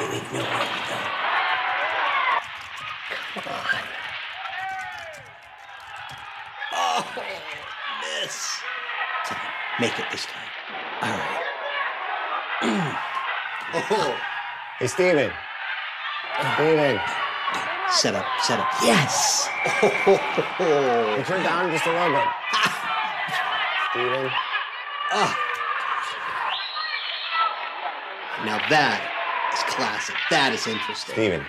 wait, wait, no, no, no. Come on. Oh, miss. Make it this time. All right. Oh, hey, Steven. Steven. Set up, set up. Yes. You turn down just a little bit. Steven. Ah. Now that is classic. That is interesting. Steven.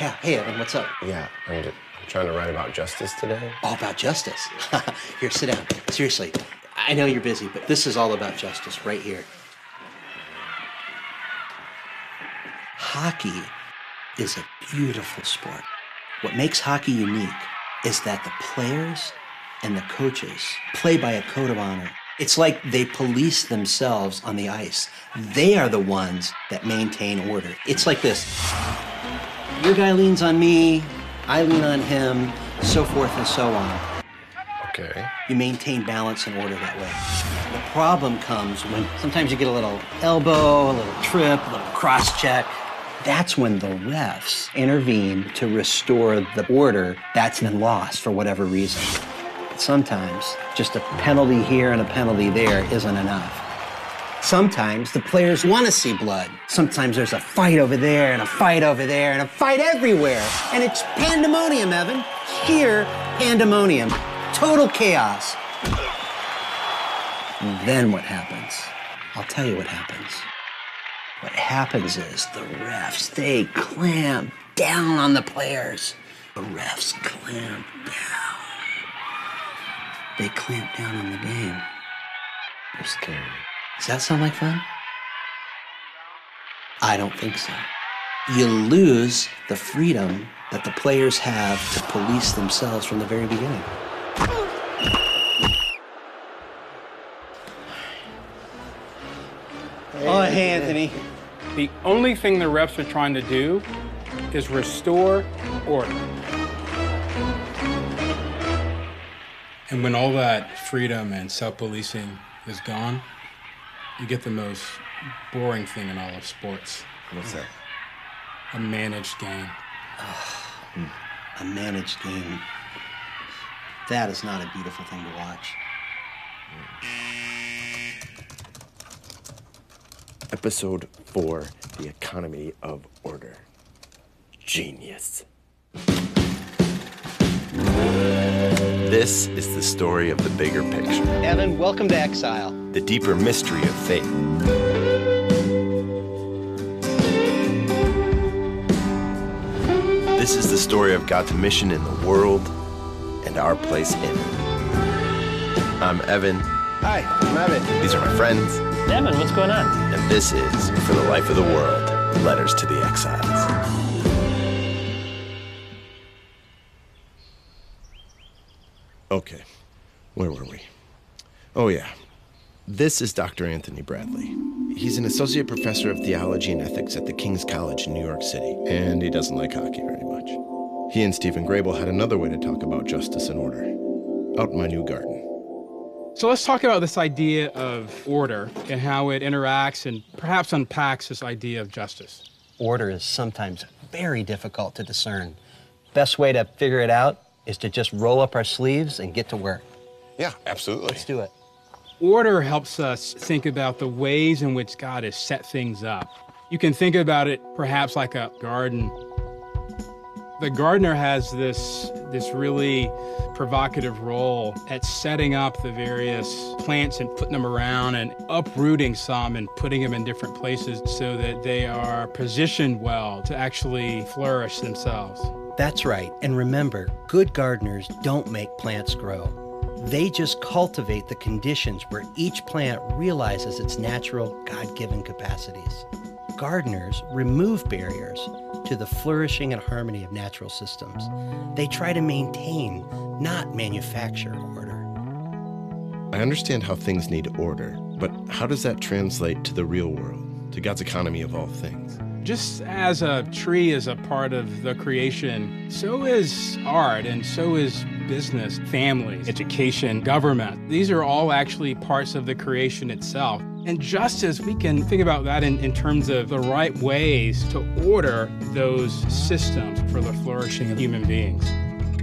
Yeah, hey, Evan, what's up? Yeah, I'm, just, I'm trying to write about justice today. All about justice. here, sit down. Seriously, I know you're busy, but this is all about justice right here. Hockey is a beautiful sport. What makes hockey unique is that the players and the coaches play by a code of honor. It's like they police themselves on the ice. They are the ones that maintain order. It's like this your guy leans on me, I lean on him, so forth and so on. Okay. You maintain balance and order that way. The problem comes when sometimes you get a little elbow, a little trip, a little cross check. That's when the refs intervene to restore the order that's been lost for whatever reason. Sometimes just a penalty here and a penalty there isn't enough. Sometimes the players want to see blood. Sometimes there's a fight over there and a fight over there and a fight everywhere. And it's pandemonium, Evan. Sheer pandemonium. Total chaos. And then what happens? I'll tell you what happens. What happens is the refs, they clamp down on the players. The refs clamp down. They clamp down on the game. You're scaring me. Does that sound like fun? I don't think so. You lose the freedom that the players have to police themselves from the very beginning. Oh, hey, Anthony. The only thing the refs are trying to do is restore order. And when all that freedom and self policing is gone, you get the most boring thing in all of sports What's that? a managed game. A managed game. That is not a beautiful thing to watch. Episode 4 The Economy of Order. Genius. This is the story of the bigger picture, Evan, welcome to Exile. the deeper mystery of fate. This is the story of God's mission in the world and our place in it. I'm Evan. Hi, I'm Evan. These are my friends. Evan, what's going on? And this is For the Life of the World Letters to the Exiles. Okay, where were we? Oh, yeah. This is Dr. Anthony Bradley. He's an associate professor of theology and ethics at the King's College in New York City, and he doesn't like hockey very much. He and Stephen Grabill had another way to talk about justice and order out in my new garden. So let's talk about this idea of order and how it interacts and perhaps unpacks this idea of justice. Order is sometimes very difficult to discern. Best way to figure it out is to just roll up our sleeves and get to work. Yeah, absolutely. Let's do it. Order helps us think about the ways in which God has set things up. You can think about it perhaps like a garden. The gardener has this, this really provocative role at setting up the various plants and putting them around and uprooting some and putting them in different places so that they are positioned well to actually flourish themselves. That's right. And remember, good gardeners don't make plants grow. They just cultivate the conditions where each plant realizes its natural, God given capacities. Gardeners remove barriers to the flourishing and harmony of natural systems. They try to maintain, not manufacture order. I understand how things need order, but how does that translate to the real world, to God's economy of all things? Just as a tree is a part of the creation, so is art and so is business, families, education, government. These are all actually parts of the creation itself. And just as we can think about that in, in terms of the right ways to order those systems for the flourishing of human beings.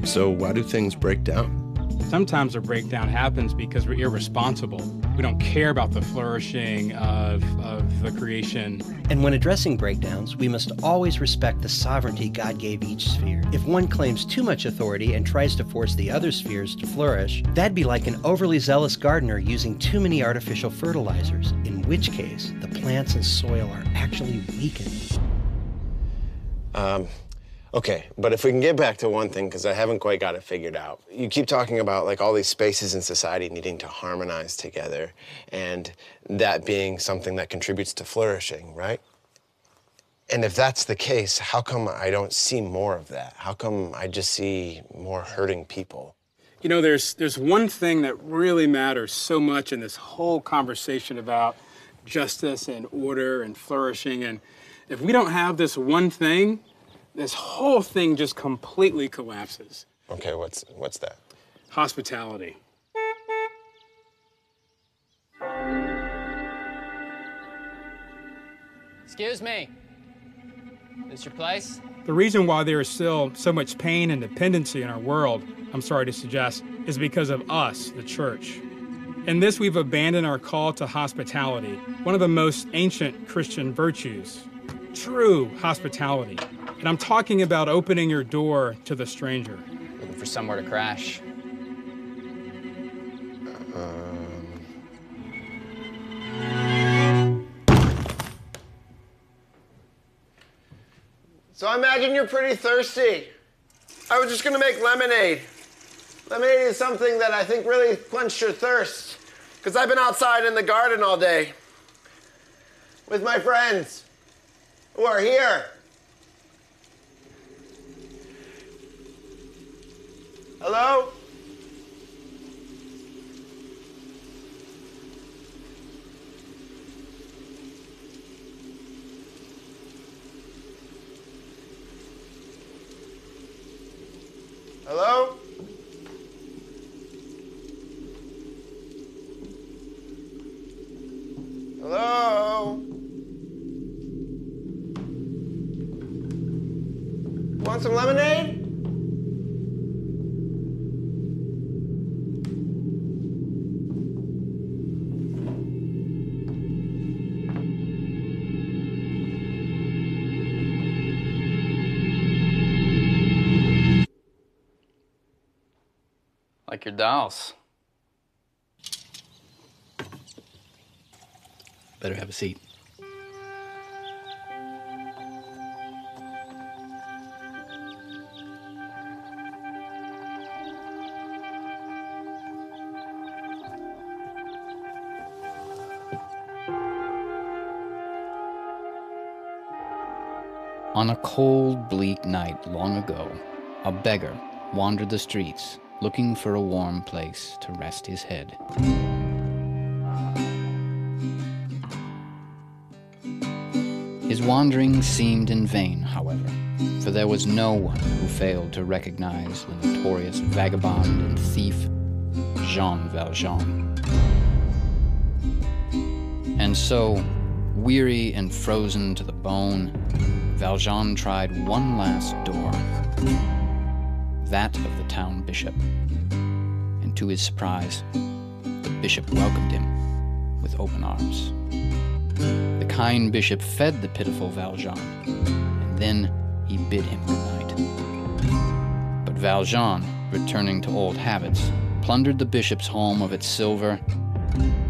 So, why do things break down? Sometimes a breakdown happens because we're irresponsible. We don't care about the flourishing of, of the creation. And when addressing breakdowns, we must always respect the sovereignty God gave each sphere. If one claims too much authority and tries to force the other spheres to flourish, that'd be like an overly zealous gardener using too many artificial fertilizers, in which case the plants and soil are actually weakened. Um, okay, but if we can get back to one thing, because I haven't quite got it figured out. You keep talking about like all these spaces in society needing to harmonize together, and that being something that contributes to flourishing, right? And if that's the case, how come I don't see more of that? How come I just see more hurting people? You know, there's there's one thing that really matters so much in this whole conversation about justice and order and flourishing. And if we don't have this one thing, this whole thing just completely collapses. Okay, what's what's that? Hospitality. Excuse me. This your place? The reason why there is still so much pain and dependency in our world, I'm sorry to suggest, is because of us, the church. In this, we've abandoned our call to hospitality, one of the most ancient Christian virtues. True hospitality. And I'm talking about opening your door to the stranger. Looking for somewhere to crash. Um. So I imagine you're pretty thirsty. I was just gonna make lemonade. Lemonade is something that I think really quenched your thirst. Because I've been outside in the garden all day with my friends who are here. Hello? Hello? Your dolls. Better have a seat. On a cold, bleak night long ago, a beggar wandered the streets looking for a warm place to rest his head. His wanderings seemed in vain, however, for there was no one who failed to recognize the notorious vagabond and thief Jean Valjean. And so, weary and frozen to the bone, Valjean tried one last door that of the town bishop. And to his surprise, the bishop welcomed him with open arms. The kind bishop fed the pitiful Valjean, and then he bid him good night. But Valjean, returning to old habits, plundered the bishop's home of its silver,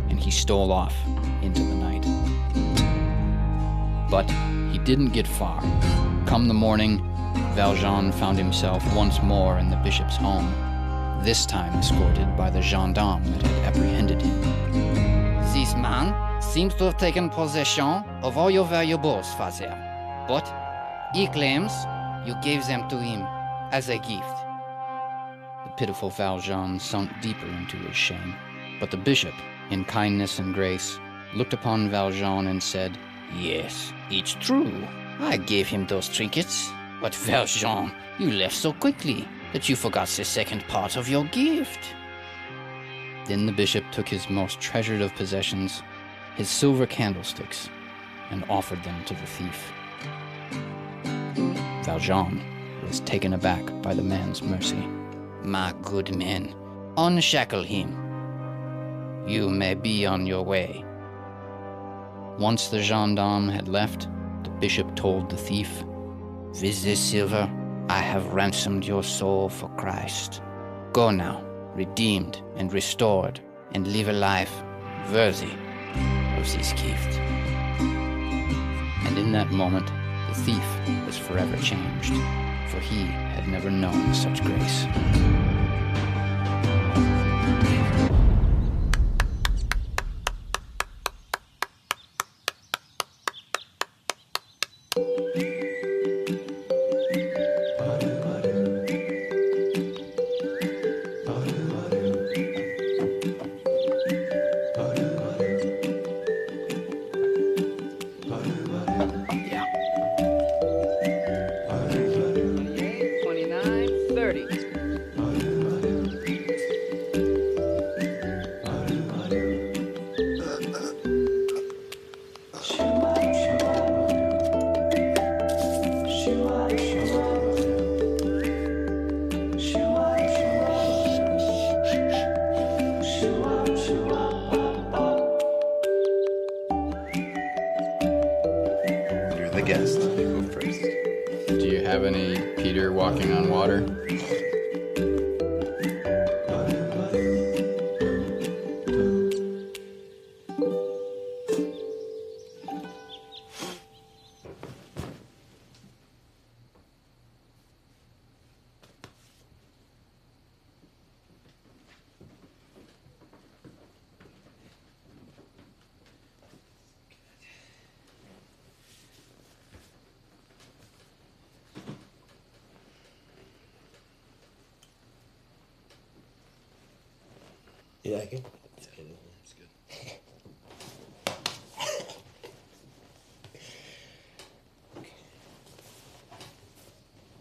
and he stole off into the night. But he didn't get far. Come the morning, Valjean found himself once more in the bishop's home, this time escorted by the gendarme that had apprehended him. This man seems to have taken possession of all your valuables, Father. But he claims you gave them to him as a gift. The pitiful Valjean sunk deeper into his shame. But the bishop, in kindness and grace, looked upon Valjean and said, Yes, it's true. I gave him those trinkets. But Valjean, you left so quickly. that you forgot the second part of your gift. Then the bishop took his most treasured of possessions, his silver candlesticks, and offered them to the thief. Valjean was taken aback by the man's mercy. My good men, unshackle him. You may be on your way. Once the gendarme had left, the bishop told the thief, With this silver, I have ransomed your soul for Christ. Go now, redeemed and restored, and live a life worthy of this gift. and in that moment, the thief was forever changed, for he had never known such grace. Have any Peter walking on water? Yeah, I can.